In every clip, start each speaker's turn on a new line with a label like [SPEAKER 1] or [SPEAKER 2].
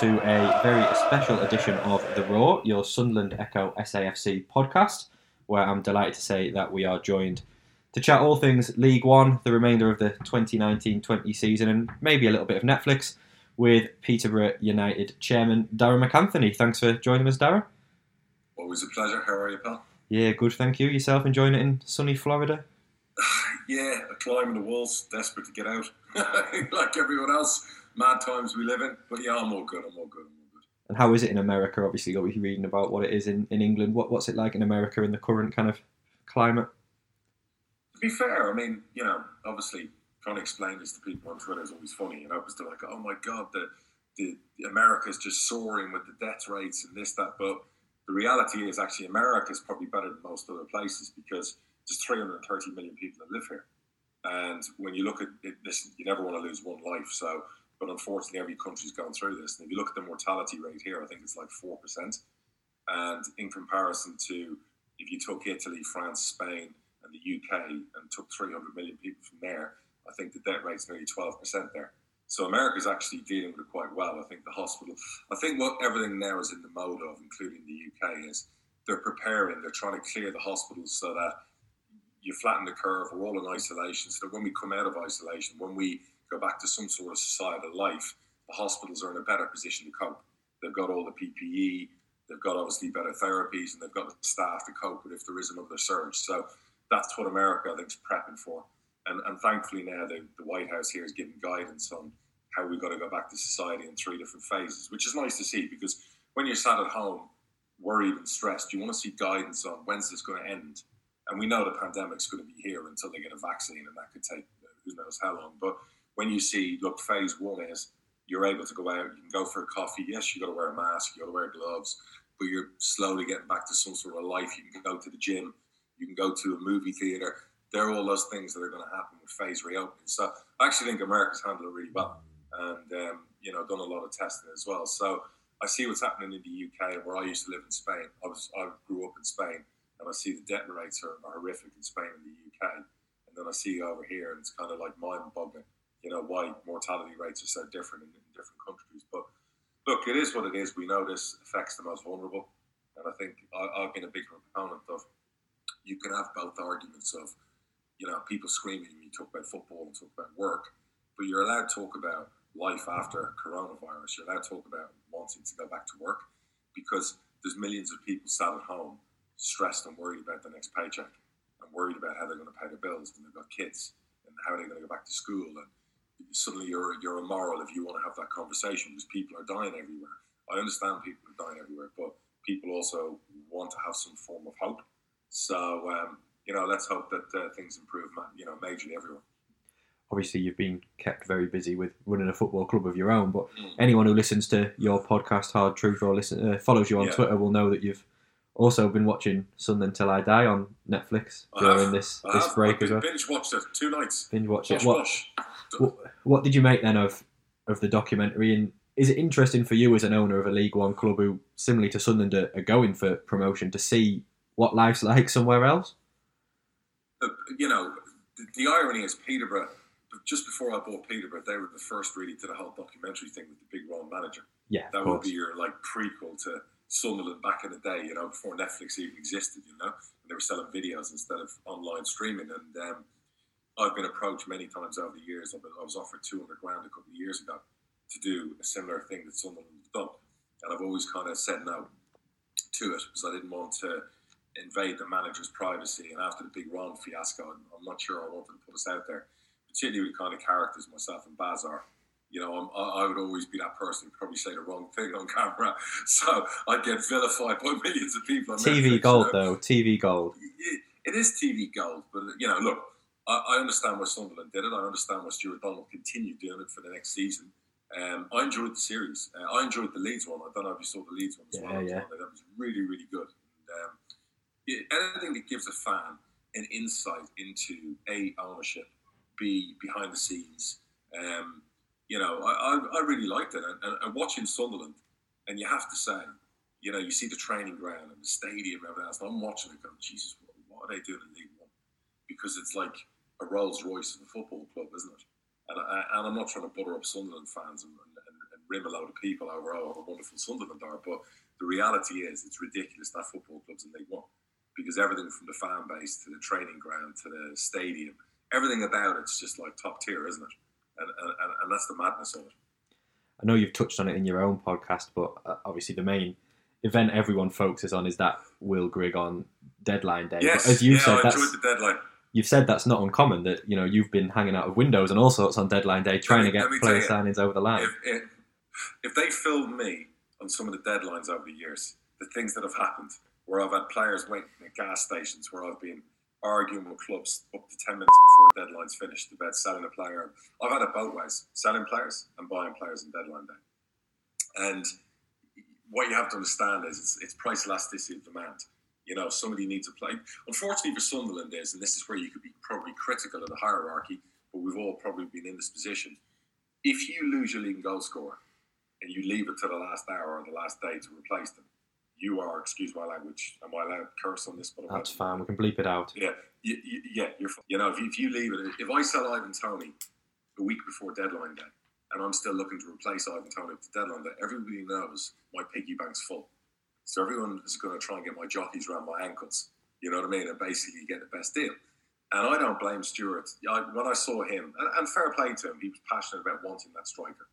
[SPEAKER 1] Hello and welcome to a very special edition of The Roar, your Sunderland Echo SAFC podcast, where I'm delighted to say that we are joined to chat all things League One, the remainder of the 2019 20 season, and maybe a little bit of Netflix with Peterborough United chairman Darragh MacAnthony. Thanks for joining us, Darragh.
[SPEAKER 2] Always a pleasure. How are you, pal?
[SPEAKER 1] Yeah, good, thank you. Yourself enjoying it in sunny Florida?
[SPEAKER 2] yeah, a climb in the walls, desperate to get out, like everyone else. Mad times we live in. But yeah, I'm all good. I'm all good. I'm all good.
[SPEAKER 1] And how is it in America? Obviously, you'll be reading about what it is in, in England. What, what's it like in America in the current kind of climate?
[SPEAKER 2] To be fair, I mean, you know, obviously trying to explain this to people on Twitter is always funny. You know, because they're like, oh my God, the, the, the America's just soaring with the death rates and this, that. But the reality is actually America is probably better than most other places because there's 330 million people that live here. And when you look at it, this, you never want to lose one life. So, but unfortunately, every country's gone through this. And if you look at the mortality rate here, I think it's like 4%. And in comparison to if you took Italy, France, Spain, and the UK and took 300 million people from there, I think the death rate's nearly 12% there. So America's actually dealing with it quite well. I think the hospital, I think what everything now is in the mode of, including the UK, is they're preparing, they're trying to clear the hospitals so that you flatten the curve. We're all in isolation, so that when we come out of isolation, when we go back to some sort of societal life, the hospitals are in a better position to cope. They've got all the PPE, they've got obviously better therapies, and they've got the staff to cope with if there is another surge. So that's what America, I think, is prepping for. And, and thankfully now the, the White House here is giving guidance on how we've got to go back to society in three different phases, which is nice to see because when you're sat at home worried and stressed, you want to see guidance on when's this going to end and we know the pandemic's going to be here until they get a vaccine, and that could take who knows how long. But when you see, look, phase one is you're able to go out, you can go for a coffee. Yes, you've got to wear a mask, You've got to wear gloves, but you're slowly getting back to some sort of life. You can go to the gym, you can go to a movie theater. They're all those things that are going to happen with phase reopening. So I actually think America's handled it really well, and um, you know, done a lot of testing as well. So I see what's happening in the UK, where I used to live in Spain. I was I grew up in Spain and I see the debt rates are, are horrific in Spain and the UK, and then I see over here, and it's kind of like mind-boggling, you know, why mortality rates are so different in, in different countries. But look, it is what it is. We know this affects the most vulnerable, and I think I, I've been a big proponent of. You can have both arguments of, you know, people screaming when you talk about football and talk about work, but you're allowed to talk about life after coronavirus. You're allowed to talk about wanting to go back to work because there's millions of people sat at home stressed and worried about the next paycheck and worried about how they're going to pay their bills and they've got kids and how they're going to go back to school and suddenly you're you're immoral if you want to have that conversation because people are dying everywhere. I understand people are dying everywhere, but people also want to have some form of hope. So um, you know, let's hope that uh, things improve, you know, majorly everywhere.
[SPEAKER 1] Obviously, you've been kept very busy with running a football club of your own. But mm. anyone who listens to your podcast, Hard Truth, or listen, uh, follows you on yeah. Twitter, will know that you've also been watching Sunderland 'Til I Die on Netflix during this this break
[SPEAKER 2] as
[SPEAKER 1] well.
[SPEAKER 2] Binge watched it two nights.
[SPEAKER 1] Binge watched it. What, what, what did you make then of of the documentary? And is it interesting for you as an owner of a League One club who, similarly to Sunderland, are, are going for promotion to see what life's like somewhere else?
[SPEAKER 2] Uh, you know, the, the irony is Peterborough. Just before I bought Peterborough, they were the first really to the whole documentary thing with the Big Ron manager.
[SPEAKER 1] Yeah,
[SPEAKER 2] that would be your like prequel to Sunderland back in the day, you know, before Netflix even existed, you know, and they were selling videos instead of online streaming. And um, I've been approached many times over the years. I was offered 200 grand a couple of years ago to do a similar thing that someone had done. And I've always kind of said no to it because I didn't want to invade the manager's privacy. And after the big Ron fiasco, I'm, not sure I wanted to put us out there, particularly with kind of characters myself and Baz are you know, i would always be that person who probably say the wrong thing on camera. So I'd get vilified by millions of people.
[SPEAKER 1] TV
[SPEAKER 2] Netflix,
[SPEAKER 1] gold, though. TV gold.
[SPEAKER 2] It, it is TV gold. But, you know, look, I, I, understand why Sunderland did it. I understand why Stuart Donald continued doing it for the next season. Um, I enjoyed the series. Uh, I enjoyed the Leeds one. I don't know if you saw the Leeds one as
[SPEAKER 1] yeah,
[SPEAKER 2] well.
[SPEAKER 1] Yeah.
[SPEAKER 2] That was really, really good. And, um, it, anything that gives a fan an insight into A, ownership, B, behind the scenes, um, you know, I, I, I really liked it. And, and, and, watching Sunderland, and you have to say, you know, you see the training ground and the stadium and everything else. And I'm watching it going, Jesus, what, what are they doing in League One? Because it's like a Rolls Royce of a football club, isn't it? And, I, and I'm not trying to butter up Sunderland fans and, and, and rim a load of people over oh, how wonderful Sunderland are, but the reality is it's ridiculous that football clubs in League One because everything from the fan base to the training ground to the stadium, everything about it's just like top tier, isn't it? And, and, and that's the madness of it.
[SPEAKER 1] I know you've touched on it in your own podcast, but uh, obviously the main event everyone focuses on is that Will Grigg on deadline day.
[SPEAKER 2] Yes,
[SPEAKER 1] but as you
[SPEAKER 2] yeah,
[SPEAKER 1] said,
[SPEAKER 2] I
[SPEAKER 1] that's,
[SPEAKER 2] enjoyed the deadline.
[SPEAKER 1] You've said that's not uncommon. That you know you've been hanging out of windows and all sorts on deadline day, trying
[SPEAKER 2] me-
[SPEAKER 1] to get player signings over the line.
[SPEAKER 2] If, if, if they filmed me on some of the deadlines over the years, the things that have happened, where I've had players waiting at gas stations, where I've been arguing with clubs up to 10 minutes before deadline's finished about selling a player. I've had it both ways, selling players and buying players on deadline day. And what you have to understand is it's, it's price elasticity of demand. You know, somebody needs a play. Unfortunately for Sunderland is, and this is where you could be probably critical of the hierarchy, but we've all probably been in this position. If you lose your leading goal scorer and you leave it to the last hour or the last day to replace them, you are, excuse my language, am I allowed to curse on this? But I'm
[SPEAKER 1] That's fine. We can bleep it out.
[SPEAKER 2] yeah, you, you, yeah, you're. f- You know, if you, if you leave it, if I sell Ivan Toney a week before deadline day, and I'm still looking to replace Ivan Toney at the deadline day, everybody knows my piggy bank's full. So everyone is going to try and get my jockeys around my ankles. You know what I mean? And basically get the best deal. And I don't blame Stuart. I, when I saw him, and, and fair play to him, he was passionate about wanting that striker.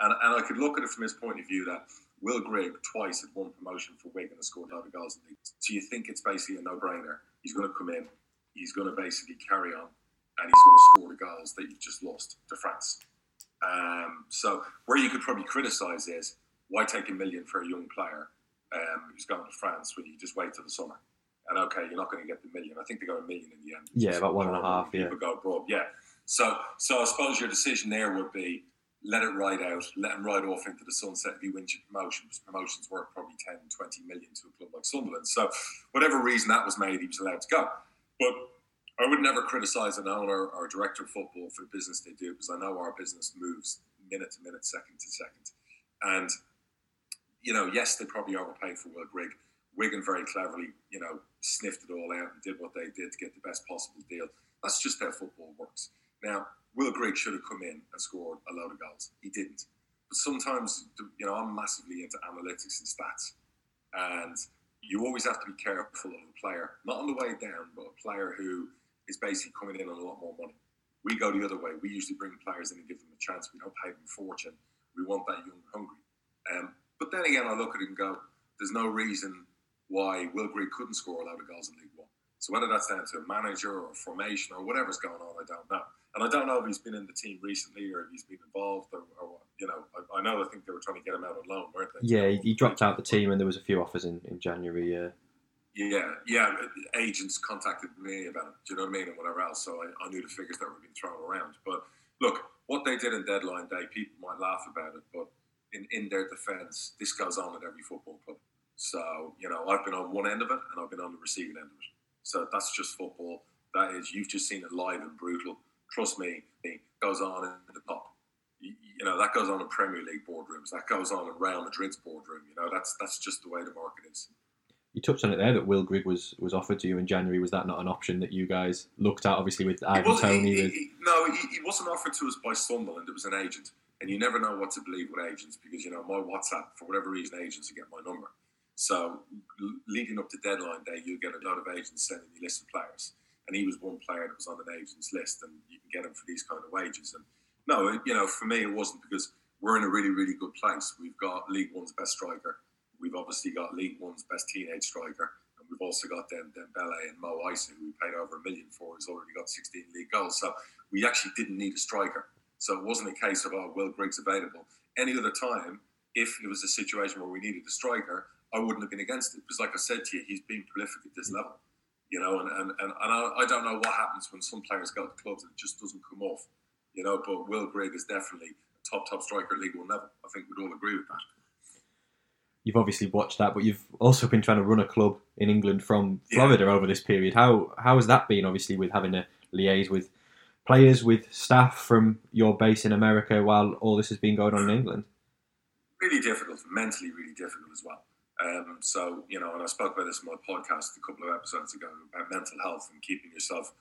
[SPEAKER 2] And, and I could look at it from his point of view that Will Grigg twice had won promotion for Wigan and scored a lot of goals in the league. So you think it's basically a no-brainer. He's going to come in, he's going to basically carry on, and he's going to score the goals that you've just lost to France. Um, so where you could probably criticise is why take a million for a young player um, who's going to France when you just wait till the summer? And okay, you're not going to get the million. I think they got a million in the end.
[SPEAKER 1] Yeah, about one and a half.
[SPEAKER 2] and a normal
[SPEAKER 1] half,
[SPEAKER 2] when
[SPEAKER 1] yeah.
[SPEAKER 2] People go abroad, yeah. So, so I suppose your decision there would be let it ride out, let him ride off into the sunset if he wins your promotion, because promotion's worth probably 10, 20 million to a club like Sunderland. So, whatever reason that was made, he was allowed to go. But I would never criticise an owner or director of football for the business they do, because I know our business moves minute to minute, second to second. And, you know, yes, they probably overpaid for Will Grigg. Wigan very cleverly, you know, sniffed it all out and did what they did to get the best possible deal. That's just how football works. Now, Will Grigg should have come in and scored a load of goals. He didn't. But sometimes, you know, I'm massively into analytics and stats. And you always have to be careful of a player, not on the way down, but a player who is basically coming in on a lot more money. We go the other way. We usually bring players in and give them a chance. We don't pay them a fortune. We want that young, hungry. Um, but then again, I look at it and go, there's no reason why Will Grigg couldn't score a lot of goals in League One. So whether that's down to a manager or formation or whatever's going on, I don't know. And I don't know if he's been in the team recently or if he's been involved or, or. You know, I, I know I think they were trying to get him out on loan, weren't they?
[SPEAKER 1] Yeah, he, he dropped out the team, and there was a few offers in, in January. Yeah,
[SPEAKER 2] Yeah, yeah. Agents contacted me about it. Do you know what I mean, and whatever else. So I, I knew the figures that were being thrown around. But look, what they did in deadline day, people might laugh about it, but in, in their defence, this goes on at every football club. So you know, I've been on one end of it, and I've been on the receiving end of it. So that's just football. That is, you've just seen it live and brutal. Trust me, it goes on in the top. You, you know that goes on in Premier League boardrooms. That goes on in Real Madrid's boardroom. You know that's that's just the way the market is.
[SPEAKER 1] you touched on it there that Will Grigg was was offered to you in January. Was that not an option that you guys looked at? Obviously, with Ivan Toney.
[SPEAKER 2] he- he- no, he, he wasn't offered to us by Sunderland. It was an agent, and you never know what to believe with agents because you know my WhatsApp for whatever reason agents get my number. So leading up to deadline day, you'll get a lot of agents sending you lists of players, and he was one player that was on an agent's list, and you can get him for these kind of wages. And no, it- you know, for me, it wasn't because we're in a really, really good place. We've got League One's best striker. We've obviously got League One's best teenage striker. And we've also got them, Dembele and Mo Eisa, who we paid over a million for, who's already got 16 league goals. So we actually didn't need a striker. So it wasn't a case of, oh, Will Grigg's available. Any other time, if it was a situation where we needed a striker, I wouldn't have been against it. Because, like I said to you, he's been prolific at this level. You know, and, and, and, and I, I don't know what happens when some players go to clubs and it just doesn't come off. You know, but Will Grigg is definitely a top, top striker at League One level. I think we'd all agree with that.
[SPEAKER 1] you've obviously watched that, but you've also been trying to run a club in England from
[SPEAKER 2] Yeah.
[SPEAKER 1] Florida over this period. How how has that been? Obviously, with having to liaise with players, with staff from your base in America, while all this has been going on in England.
[SPEAKER 2] really difficult, mentally really difficult as well. Um, so, you know, and I spoke about this in my podcast a couple of episodes ago about mental health and keeping yourself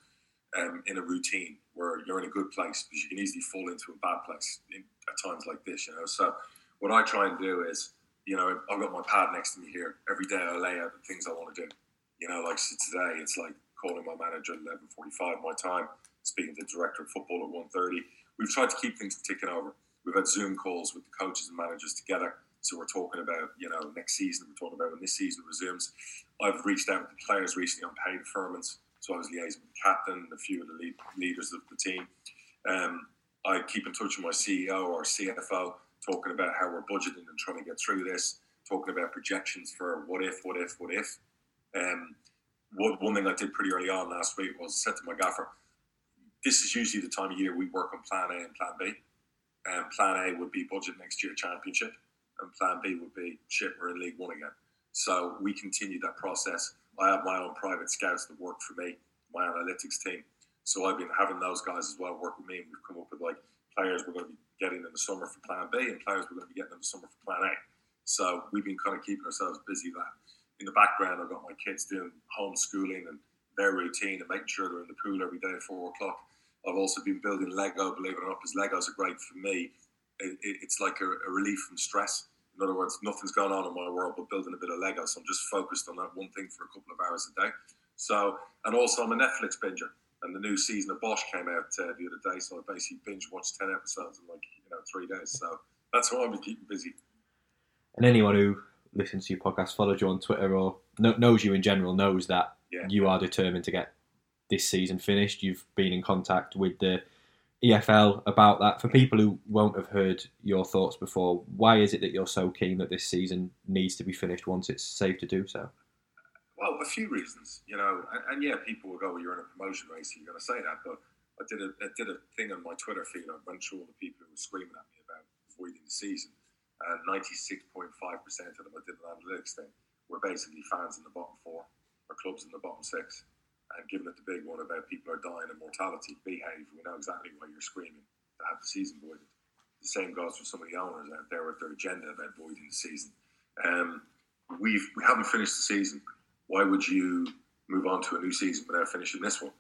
[SPEAKER 2] um, in a routine where you're in a good place because you can easily fall into a bad place in, at times like this, you know. So, what I try and do is, you know, I've got my pad next to me here. Every day I lay out the things I want to do. You know, like so today, it's like calling my manager at 11.45 my time, speaking to the director of football at 1.30. We've tried to keep things ticking over. We've had Zoom calls with the coaches and managers together. So we're talking about, you know, next season. We're talking about when this season resumes. I've reached out to the players recently on pay deferments. So I was liaising with the captain, and a few of the lead, leaders of the team. Um, I keep in touch with my CEO or CFO, talking about how we're budgeting and trying to get through this, talking about projections for what if, what if, what if. Um, one, one thing I did pretty early on last week was said to my gaffer, this is usually the time of year we work on plan A and plan B. And plan A would be budget next year championship, and plan B would be shit, we're in League One again. So we continue that process. I have my own private scouts that work for me, my analytics team. So I've been having those guys as well work with me, and we've come up with like players we're going to be getting in the summer for Plan B, and players we're going to be getting in the summer for Plan A. So we've been kind of keeping ourselves busy that. In the background, I've got my kids doing homeschooling and their routine and making sure they're in the pool every day at four o'clock. I've also been building Lego, believe it or not, because Legos are great for me. It, it, it's like a, a relief from stress in other words, nothing's going on in my world but building a bit of Lego. So I'm just focused on that one thing for a couple of hours a day. So, and also I'm a Netflix binger. And the new season of Bosch came out uh, the other day, so I basically binge watched ten episodes in like you know three days. So that's how I've been keeping busy.
[SPEAKER 1] And anyone who listens to your podcast, follows you on Twitter, or knows you in general, knows that
[SPEAKER 2] Yeah.
[SPEAKER 1] you are determined to get this season finished. You've been in contact with the EFL about that. For people who won't have heard your thoughts before, why is it that you're so keen that this season needs to be finished once it's safe to do so?
[SPEAKER 2] Well, a few reasons, you know, and, and yeah, people will go, "Well, you're in a promotion race, you're going to say that." But I did a I did a thing on my Twitter feed. I went through all the people who were screaming at me about avoiding the season, and 96.5 percent of them, I did an analytics thing, were basically fans in the bottom four or clubs in the bottom six, and giving it the big one about people are dying and mortality. Behave. We know exactly why you're screaming to have the season voided. The same goes for some of the owners out there with their agenda about voiding the season. Um, we've we haven't finished the season why would you move on to a new season without finishing this one?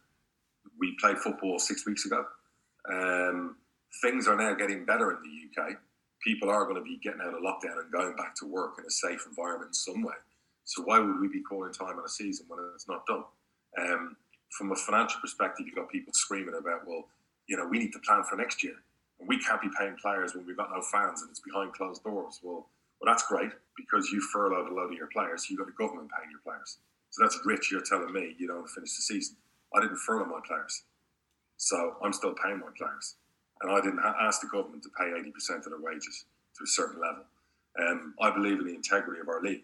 [SPEAKER 2] We played football six weeks ago. Um, things are now getting better in the UK. People are going to be getting out of lockdown and going back to work in a safe environment in some way. So why would we be calling time on a season when it's not done? Um, from a financial perspective, you've got people screaming about, well, you know, we need to plan for next year. And we can't be paying players when we've got no fans and it's behind closed doors. Well, well, that's great because you furloughed a load of your players. So You've got the government paying your players. So that's rich. You're telling me you don't finish the season. I didn't furlough my players. So I'm still paying my players. And I didn't ask the government to pay 80% of their wages to a certain level. Um, I believe in the integrity of our league.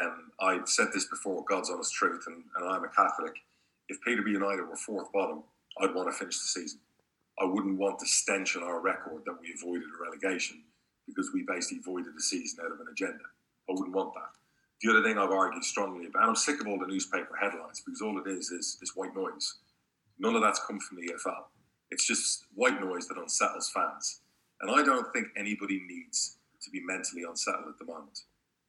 [SPEAKER 2] And I've said this before, God's honest truth, and, and I'm a Catholic. If Peterby United were fourth bottom, I'd want to finish the season. I wouldn't want the stench on our record that we avoided a relegation because we basically voided the season out of an agenda. I wouldn't want that. The other thing I've argued strongly about, I'm sick of all the newspaper headlines because all it is is, is white noise. None of that's come from the EFL. It's just white noise that unsettles fans. And I don't think anybody needs to be mentally unsettled at the moment.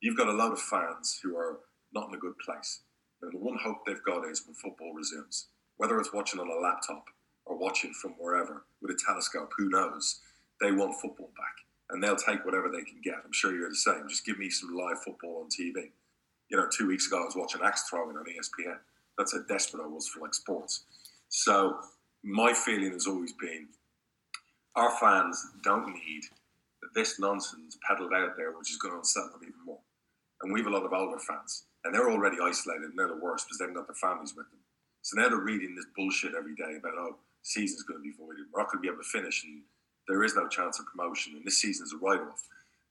[SPEAKER 2] You've got a lot of fans who are not in a good place. And the one hope they've got is when football resumes, whether it's watching on a laptop or watching from wherever with a telescope, who knows? They want football back and they'll take whatever they can get. I'm sure you're the same. Just give me some live football on TV. You know, two weeks ago I was watching axe throwing on ESPN. That's how desperate I was for like sports. So my feeling has always been our fans don't need this nonsense peddled out there, which is going to unsettle them even more. And we have a lot of older fans, and they're already isolated, and they're the worst because they've got their families with them. So now they're reading this bullshit every day about oh, season's going to be voided. We're not going to be able to finish, and there is no chance of promotion, and this season's a write-off.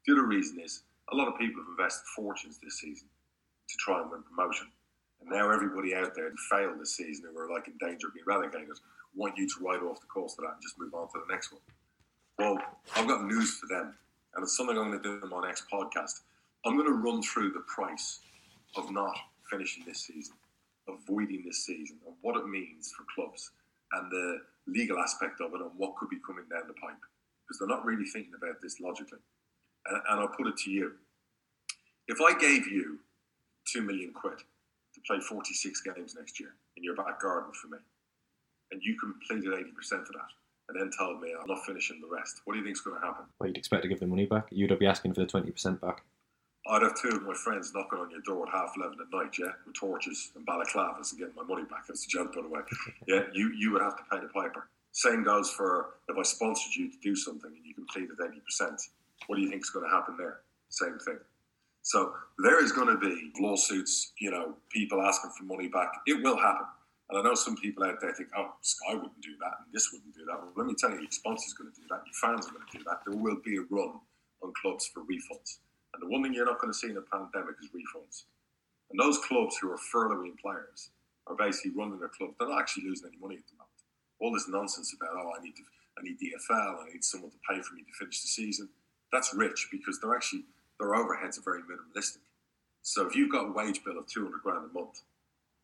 [SPEAKER 2] The other reason is a lot of people have invested fortunes this season to try and win promotion. And now everybody out there who failed this season, who are like in danger of being relegated, want you to write off the cost of that and just move on to the next one. Well, I've got news for them, and it's something I'm going to do in my next podcast. I'm going to run through the price of not finishing this season, avoiding this season, and what it means for clubs, and the legal aspect of it, and what could be coming down the pipe, because they're not really thinking about this logically. And, and I'll put it to you: if I gave you two million quid to play 46 games next year in your back garden for me, and you completed 80% of that, and then told me I'm not finishing the rest, what do you think's going to happen?
[SPEAKER 1] Well, you'd expect to give the money back. You'd be asking for the twenty percent back.
[SPEAKER 2] I'd have two of my friends knocking on your door at half eleven at night, yeah, with torches and balaclavas and getting my money back. That's a joke, by the way. Yeah, you, you would have to pay the piper. Same goes for if I sponsored you to do something and you completed 80%. What do you think is going to happen there? Same thing. So there is going to be lawsuits, you know, people asking for money back. It will happen. And I know some people out there think, oh, Sky wouldn't do that and this wouldn't do that. Well, let me tell you, your sponsor's going to do that, your fans are going to do that. There will be a run on clubs for refunds. And the one thing you're not going to see in a pandemic is refunds. And those clubs who are furloughing players are basically running their club. They're not actually losing any money at the moment. All this nonsense about, oh, I need to, I need DFL, I need someone to pay for me to finish the season. That's rich because they're actually their overheads are very minimalistic. So if you've got a wage bill of 200 grand a month,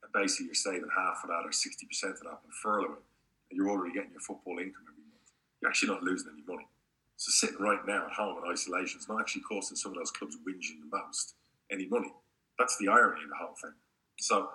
[SPEAKER 2] and basically you're saving half of that or 60% of that on furloughing, and you're already getting your football income every month, you're actually not losing any money. So sitting right now at home in isolation is not actually costing some of those clubs whinging the most any money. That's the irony of the whole thing. So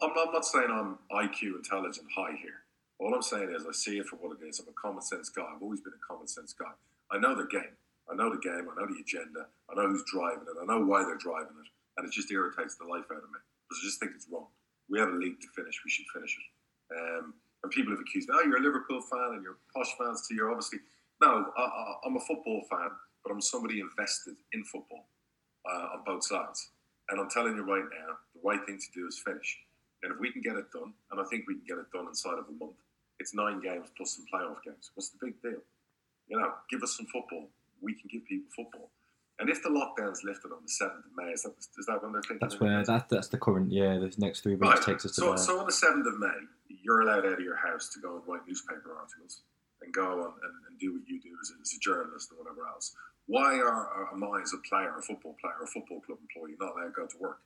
[SPEAKER 2] I'm not, I'm not saying I'm IQ intelligent high here. All I'm saying is I see it for what it is. I'm a common sense guy. I've always been a common sense guy. I know the game. I know the game. I know the agenda. I know who's driving it. I know why they're driving it. And it just irritates the life out of me because I just think it's wrong. We have a league to finish. We should finish it. Um, and people have accused, me, oh, you're a Liverpool fan and you're posh fans too. You're obviously no, I, am a football fan, but I'm somebody invested in football uh, on both sides. And I'm telling you right now, the right thing to do is finish. And if we can get it done, and I think we can get it done inside of a month, it's nine games plus some playoff games. What's the big deal? You know, give us some football. We can give people football. And if the lockdown's lifted on the seventh of May, is that, is that when they're thinking?
[SPEAKER 1] That's where that, that's the current yeah. The next three weeks right. takes us to
[SPEAKER 2] so, so on the seventh of May, you're allowed out of your house to go and write newspaper articles and go and, and do what you do as a, as a, journalist or whatever else. Why are, am I, as a player, a football player, a football club employee, not allowed to go to work?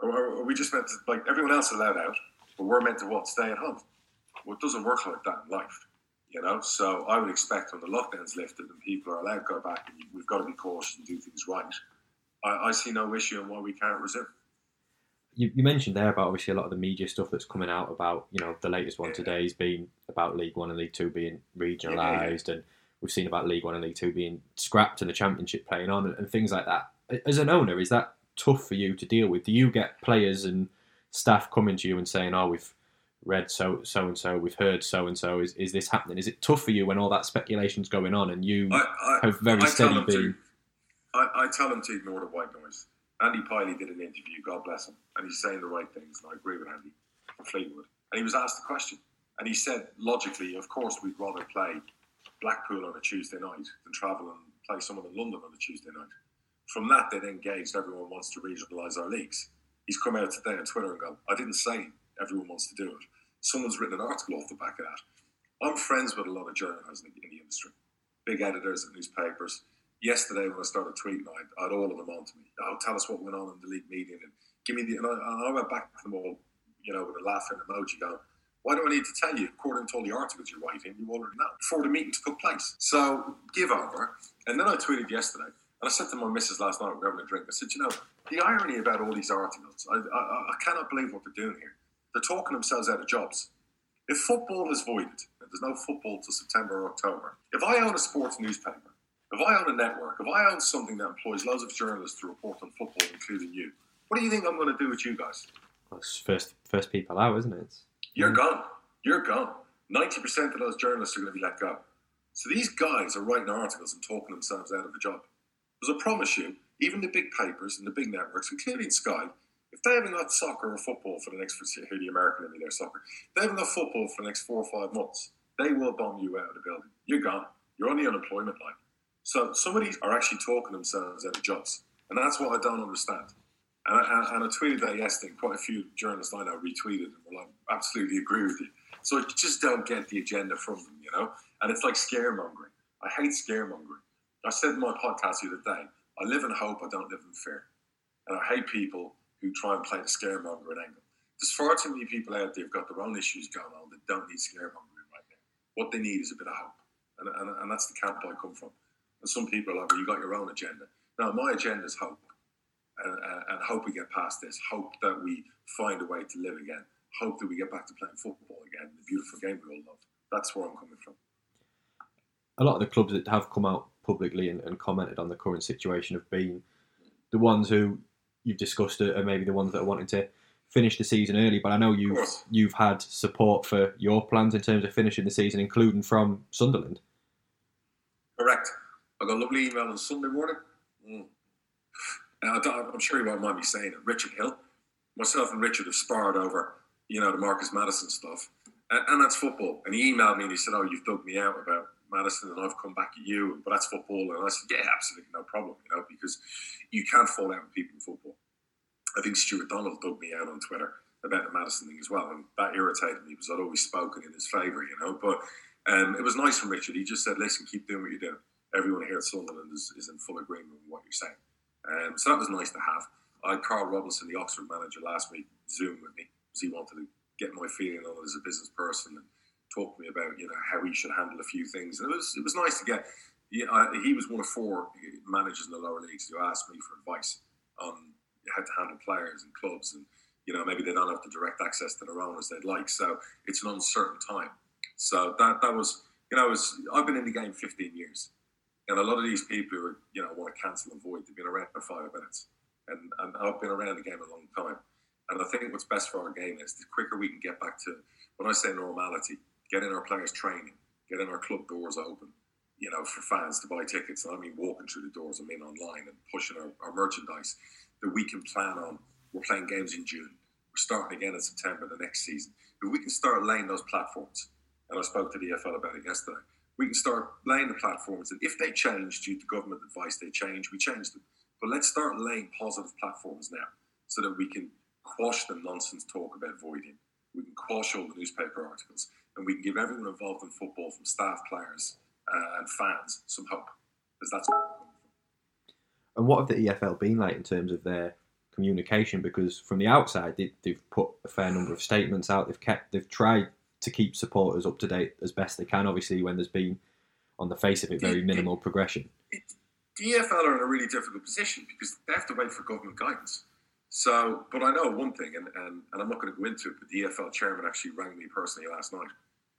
[SPEAKER 2] Or, are we just meant to, like, everyone else allowed out, but we're meant to what? Stay at home. Well, it doesn't work like that in life, you know? So I would expect when the lockdown's lifted and people are allowed to go back and we've got to be cautious and do things right, I, I see no issue in why we can't resume
[SPEAKER 1] you, you, mentioned there about obviously a lot of the media stuff that's coming out about you know the latest one today has been about League One and League Two being regionalised, yeah, yeah. and we've seen about League One and League Two being scrapped and the Championship playing on and, and, things like that. As an owner, is that tough for you to deal with? Do you get players and staff coming to you and saying, "Oh, we've read so so and so, we've heard so and so. Is is this happening? Is it tough for you when all that speculation's going on and you I, I, have very I steady been?" To,
[SPEAKER 2] I, tell them to ignore the white noise. Andy Pilley did an interview, God bless him, and he's saying the right things, and I agree with Andy from Fleetwood. And he was asked the question, and he said, logically, of course, we'd rather play Blackpool on a Tuesday night than travel and play someone in London on a Tuesday night. From that, they then gauged everyone wants to regionalise our leagues. He's come out today on Twitter and gone, I didn't say everyone wants to do it. Someone's written an article off the back of that. I'm friends with a lot of journalists in the, in the industry, big editors at newspapers yesterday when I started tweeting, I, had all of them on to me. Oh, tell us what went on in the league meeting and give me the. And I, and I went back to them all, you know, with a laughing emoji going, why do I need to tell you? According to all the articles you're writing, you already know before the meeting took place. So give over. And then I tweeted yesterday, and I said to my missus last night, we were having a drink, I said, you know, the irony about all these articles, I, I, I cannot believe what they're doing here. They're talking themselves out of jobs. If football is voided, and there's no football till September or October, if I own a sports newspaper if I own a network, if I own something that employs loads of journalists to report on football, including you, what do you think I'm going to do with you guys?
[SPEAKER 1] Well, it's first first people out, isn't it?
[SPEAKER 2] You're mm. gone. You're gone. Ninety percent of those journalists are going to be let go. So these guys are writing articles and talking themselves out of a job. Because I promise you, even the big papers and the big networks, including Sky, if they haven't got soccer or football for the next, here the American in their soccer, if they haven't got football for the next four or five months, they will bomb you out of the building. You're gone. You're on the unemployment line. So some of these are actually talking themselves out of jobs, and that's what I don't understand. And I, and I tweeted that yesterday. Quite a few journalists I know retweeted and were like, "Absolutely agree with you." So I just don't get the agenda from them, you know. And it's like scaremongering. I hate scaremongering. I said in my podcast the other day, I live in hope. I don't live in fear. And I hate people who try and play the scaremongering angle. There's far too many people out there who've got their own issues going on that don't need scaremongering right now. What they need is a bit of hope. And, and, and that's the camp I come from. And some people are like, well, you got your own agenda. Now, my agenda is hope. And, and, hope we get past this. Hope that we find a way to live again. Hope that we get back to playing football again, the beautiful game we all love. That's where I'm coming from.
[SPEAKER 1] a lot of the clubs that have come out publicly and, and commented on the current situation have been the ones who you've discussed it are maybe the ones that are wanting to finish the season early. But I know you've you've had support for your plans in terms of finishing the season, including from Sunderland.
[SPEAKER 2] Correct. I got a lovely email on Sunday morning. Mm. And I I'm sure you won't mind me saying it. Richard Hill, myself and Richard have sparred over, you know, the Marcus Maddison stuff, and, and that's football. And he emailed me and he said, "Oh, you've dug me out about Maddison, and I've come back at you, but that's football." And I said, "Yeah, absolutely, no problem, you know, because you can't fall out with people in football." I think Stuart Donald dug me out on Twitter about the Maddison thing as well, and that irritated me because I'd always spoken in his favour, you know. But um, it was nice from Richard. He just said, "Listen, keep doing what you're doing." Everyone here at Sunderland is, is in full agreement with what you're saying. Um, so that was nice to have. I had Karl Robinson, the Oxford manager, last week Zoom with me because he wanted to get my feeling on it as a business person and talk to me about you know how he should handle a few things. And it was it was nice to get. Yeah, I, he was one of four managers in the lower leagues who asked me for advice on how to handle players and clubs, and you know maybe they don't have the direct access to their owners they'd like. So it's an uncertain time. So that that was you know was I've been in the game 15 years. And a lot of these people who are, you know want to cancel and void, they've been around for five minutes, and, and I've been around the game a long time. And I think what's best for our game is the quicker we can get back to, when I say normality, getting our players training, getting our club doors open, you know, for fans to buy tickets. And I mean walking through the doors, I mean online and pushing our, our merchandise that we can plan on. We're playing games in June. We're starting again in September the next season. If we can start laying those platforms, and I spoke to the EFL about it yesterday, we can start laying the platforms. And if they change due to government advice, they change, we change them. But let's start laying positive platforms now so that we can quash the nonsense talk about voiding. We can quash all the newspaper articles and we can give everyone involved in football, from staff, players, uh, and fans, some hope. Because that's.
[SPEAKER 1] And what have the EFL been like in terms of their communication? Because from the outside, they, they've put a fair number of statements out. They've kept, they've tried to keep supporters up to date as best they can. Obviously, when there's been, on the face of it, very minimal progression.
[SPEAKER 2] The EFL are in a really difficult position because they have to wait for government guidance. So, but I know one thing, and, and, and I'm not going to go into it, but the EFL chairman actually rang me personally last night,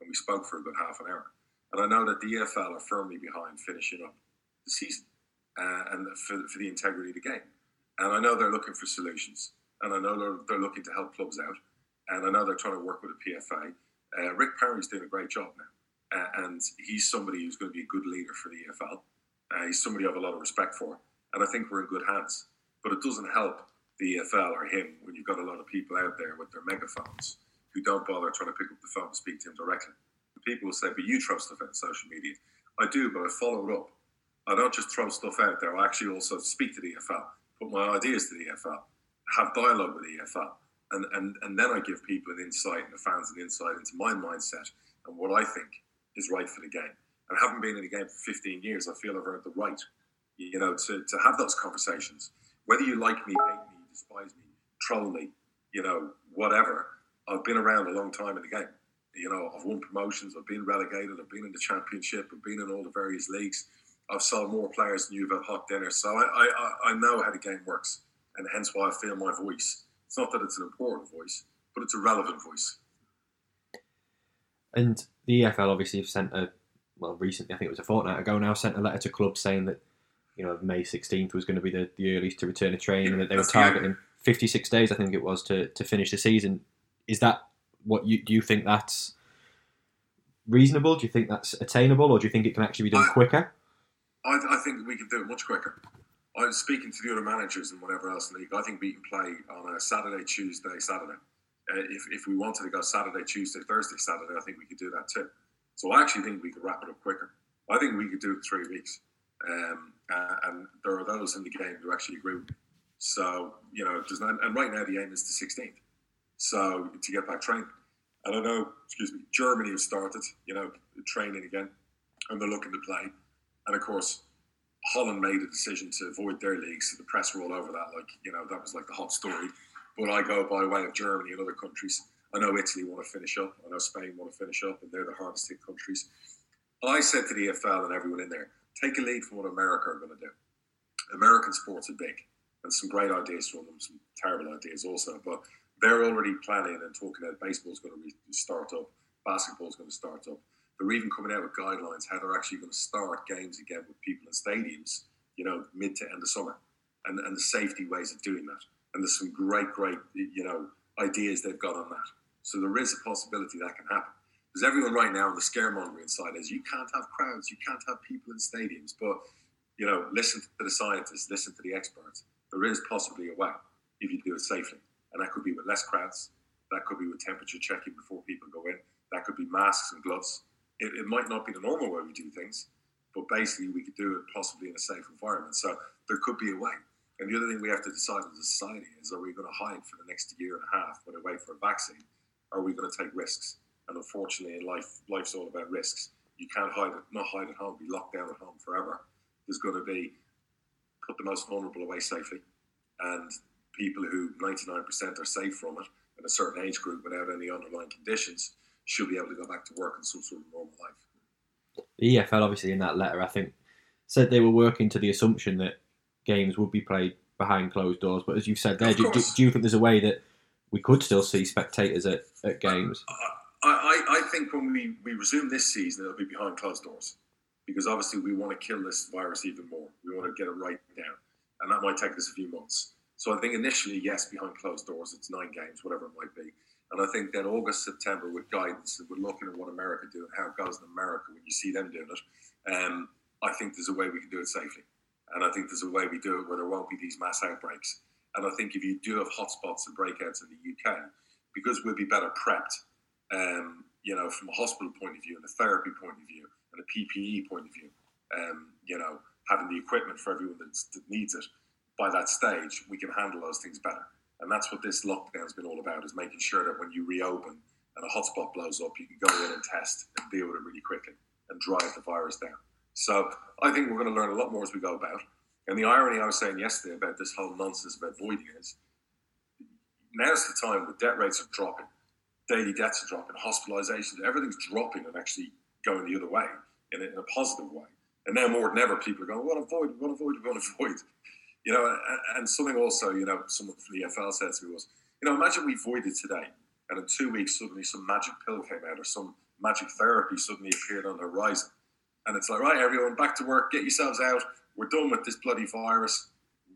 [SPEAKER 2] and we spoke for a good half an hour. And I know that the EFL are firmly behind finishing up the season uh, and for, for the integrity of the game. And I know they're looking for solutions, and I know they're, they're looking to help clubs out, and I know they're trying to work with the PFA. Uh, Rick Parry's doing a great job now, uh, and he's somebody who's going to be a good leader for the EFL. Uh, he's somebody I have a lot of respect for, and I think we're in good hands. But it doesn't help the EFL or him when you've got a lot of people out there with their megaphones who don't bother trying to pick up the phone and speak to him directly. People will say, "But you stuff out social media." I do, but I follow it up. I don't just throw stuff out there. I actually also speak to the EFL, put my ideas to the EFL, have dialogue with the EFL, and, and, and then I give people an insight and the fans an insight into my mindset and what I think is right for the game. And having been in the game for 15 years, I feel I've earned the right, you know, to, to have those conversations. Whether you like me, hate me, despise me, troll me, you know, whatever. I've been around a long time in the game. You know, I've won promotions, I've been relegated, I've been in the championship, I've been in all the various leagues. I've sold more players than you've had hot dinner. So I, I, I know how the game works, and hence why I feel my voice. It's not that it's an important voice, but it's a relevant voice.
[SPEAKER 1] And the EFL obviously have sent a well recently, I think it was a fortnight ago now, sent a letter to clubs saying that you know May sixteenth was going to be the, the earliest to return to training, and that they were
[SPEAKER 2] the
[SPEAKER 1] targeting fifty six days, I think it was, to, to finish the season. Is that what you do? You think that's reasonable? Do you think that's attainable, or do you think it can actually be done
[SPEAKER 2] I-
[SPEAKER 1] quicker?
[SPEAKER 2] I, I think we can do it much quicker. I was speaking to the other managers and whatever else in the league. I think we can play on a Saturday, Tuesday, Saturday. Uh, if, if we wanted to go Saturday, Tuesday, Thursday, Saturday, I think we could do that too. So I actually think we could wrap it up quicker. I think we could do it three weeks. Um, uh, and there are those in the game who actually agree with me. So, you know, there's not, and right now the aim is the 16th. So to get back training. And I know, excuse me, Germany has started, you know, training again, and they're looking to play. And of course, Holland made a decision to avoid their league, so the press were all over that. Like, you know, that was like the hot story. But I go by way of Germany and other countries. I know Italy want to finish up. I know Spain want to finish up, and they're the hardest hit countries. I said to the EFL and everyone in there, take a lead from what America are going to do. American sports are big, and some great ideas from them, some terrible ideas also. But they're already planning and talking that baseball's going to re- start up, basketball's going to start up. They're even coming out with guidelines how they're actually going to start games again with people in stadiums, you know, mid to end of summer, and, and the safety ways of doing that. And there's some great, great, you know, ideas they've got on that. So there is a possibility that can happen. Because everyone right now on the scaremongering side is you can't have crowds, you can't have people in stadiums. But, you know, listen to the scientists, listen to the experts. There is possibly a way if you do it safely. And that could be with less crowds, that could be with temperature checking before people go in, that could be masks and gloves. It, it might not be the normal way we do things, but basically we could do it possibly in a safe environment. So there could be a way. And the other thing we have to decide as a society is are we going to hide for the next year and a half when we wait for a vaccine? Are we going to take risks? And unfortunately, in life, life's all about risks. You can't hide it, not hide at home, be locked down at home forever. There's going to be put the most vulnerable away safely, and people who 99% are safe from it in a certain age group without any underlying conditions should be able to go back to work and some sort of normal life.
[SPEAKER 1] The EFL, obviously, in that letter, I think, said they were working to the assumption that games would be played behind closed doors. But as you've said there, do, do, do, you think there's a way that we could still see spectators at, at games?
[SPEAKER 2] I, I, I think when we, we resume this season, it'll be behind closed doors because obviously we want to kill this virus even more. We want to get it right down, and that might take us a few months. So I think initially, yes, behind closed doors, it's nine games, whatever it might be. And I think then August, September, with guidance, we're looking at what America do and how it goes in America when you see them doing it. Um, I think there's a way we can do it safely, and I think there's a way we do it where there won't be these mass outbreaks. And I think if you do have hotspots and breakouts in the UK, because we'll be better prepped, um, you know, from a hospital point of view and a therapy point of view and a PPE point of view, um, you know, having the equipment for everyone that needs it by that stage, we can handle those things better. And that's what this lockdown has been all about: is making sure that when you reopen and a hotspot blows up, you can go in and test and deal with it really quickly and drive the virus down. So I think we're going to learn a lot more as we go about. And the irony I was saying yesterday about this whole nonsense about voiding is now's the time when debt rates are dropping, daily deaths are dropping, hospitalizations, everything's dropping and actually going the other way in a, in a positive way. And now more than ever, people are going, what a void, what a void, what a void. You know, and, something also, you know, someone from the EFL said to me was, you know, imagine we voided today and in two weeks suddenly some magic pill came out or some magic therapy suddenly appeared on the horizon. And it's like, right, everyone, back to work, get yourselves out. We're done with this bloody virus.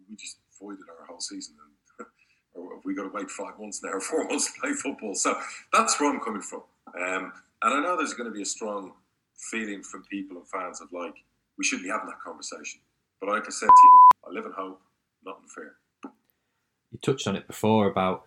[SPEAKER 2] We just voided our whole season. And, or have we got to wait five months now four months to play football? So that's where I'm coming from. Um, and I know there's going to be a strong feeling from people and fans of like, we shouldn't be having that conversation. But like I said to you, I live in hope, not in fear.
[SPEAKER 1] You touched on it before about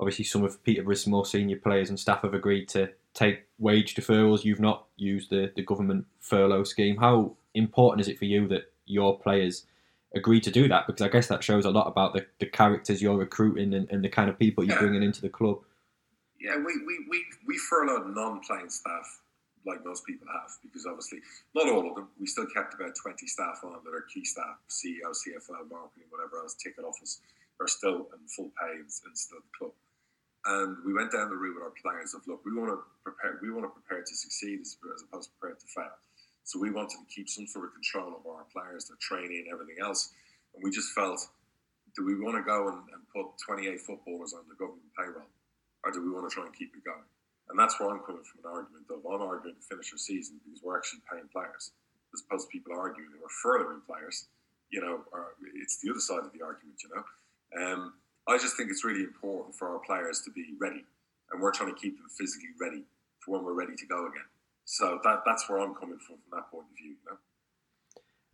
[SPEAKER 1] obviously some of Peterborough's more senior players and staff have agreed to take wage deferrals. You've not used the, the government furlough scheme. How important is it for you that your players agree to do that? Because I guess that shows a lot about the, the characters you're recruiting and, and the kind of people you're yeah. bringing into the club.
[SPEAKER 2] Yeah, we, we, we, we furloughed non playing staff like most people have, because obviously not all of them. We still kept about 20 staff on that are key staff, CEO, CFO, marketing, whatever else, ticket office, are still in full pay and, and still the club. And we went down the route with our players of look, we want to prepare, we want to prepare to succeed as, as opposed to prepare to fail. So we wanted to keep some sort of control of our players, their training, and everything else. And we just felt, do we want to go and, and put 28 footballers on the government payroll, or do we want to try and keep it going? And that's where I'm coming from an argument of I'm arguing to finish our season because we're actually paying players, as opposed to people arguing we're furthering players. You know, it's the other side of the argument. You know, um, I just think it's really important for our players to be ready, and we're trying to keep them physically ready for when we're ready to go again. So that that's where I'm coming from from that point of view. You know.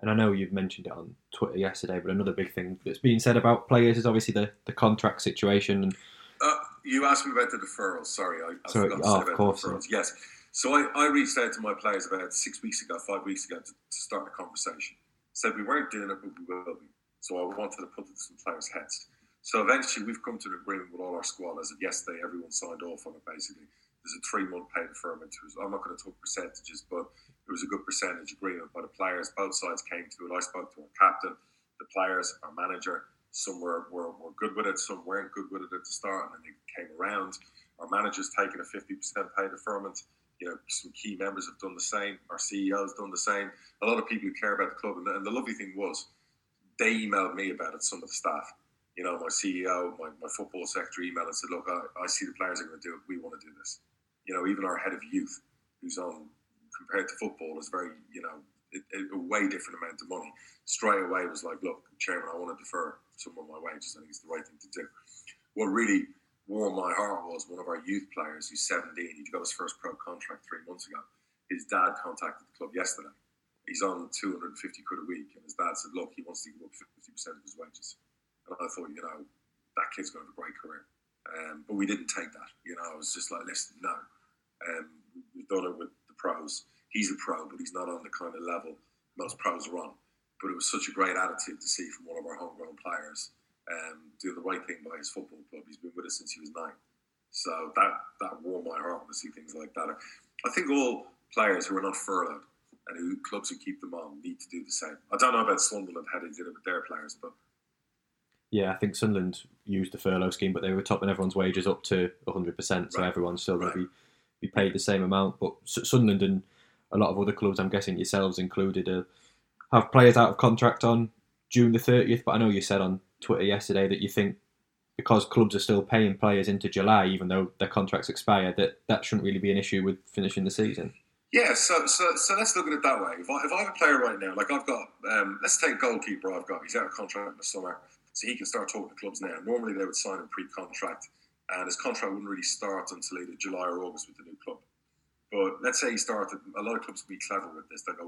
[SPEAKER 1] And I know you've mentioned it on Twitter yesterday, but another big thing that's being said about players is obviously the, the contract situation and
[SPEAKER 2] uh, you asked me about the deferrals. Sorry, I, I Sorry. forgot to oh, say about course, the deferrals. Yes. So I, I reached out to my players about six weeks ago, five weeks ago, to, to start a conversation. Said we weren't doing it, but we will be. So I wanted to put it to some players' heads. So eventually, we've come to an agreement with all our squad. As of yesterday, everyone signed off on it. Basically, there's a three-month pay deferment. I'm not going to talk percentages, but it was a good percentage agreement by the players. Both sides came to it. I spoke to our captain, the players, our manager, some were, were, were good with it, some weren't good with it at the start, and then they came around. Our manager's taken a 50% pay deferment. You know, some key members have done the same. Our CEO's done the same. A lot of people who care about the club. And the, and the lovely thing was, they emailed me about it, some of the staff. You know, my CEO, my, my football secretary emailed and said, look, I, I see the players are going to do it. We want to do this. You know, even our head of youth, who's on compared to football is very, you know, a, a way different amount of money. Straight away was like, look, chairman, I want to defer some of my wages. I think it's the right thing to do. What really warmed my heart was one of our youth players who's 17. He got his first pro contract three months ago. His dad contacted the club yesterday. He's on 250 quid a week, and his dad said, look, he wants to give up 50% of his wages. And I thought, you know, that kid's going to have a great career. Um, but we didn't take that. You know, I was just like, listen, no. Um, we've done it with the pros. He's a pro, but he's not on the kind of level most pros are on. But it was such a great attitude to see from one of our homegrown players um, do the right thing by his football club. He's been with us since he was nine. So that, that warmed my heart to see things like that. I think all players who are not furloughed and who clubs who keep them on need to do the same. I don't know about Sunderland how they did it with their players, but
[SPEAKER 1] yeah, I think Sunderland used the furlough scheme, but they were topping everyone's wages up to 100%, so
[SPEAKER 2] Right.
[SPEAKER 1] everyone's still going
[SPEAKER 2] Right.
[SPEAKER 1] to be, be paid the same amount. But S- Sunderland and a lot of other clubs, I'm guessing yourselves included, uh, have players out of contract on June the 30th. But I know you said on Twitter yesterday that you think because clubs are still paying players into July, even though their contracts expire, that that shouldn't really be an issue with finishing the season.
[SPEAKER 2] Yeah, so so so let's look at it that way. If I, if I have a player right now, like I've got, um, let's take a goalkeeper I've got. He's out of contract in the summer, so he can start talking to clubs now. Normally they would sign him pre-contract, and his contract wouldn't really start until either July or August with the new club. But let's say he started. A lot of clubs would be clever with this. They go,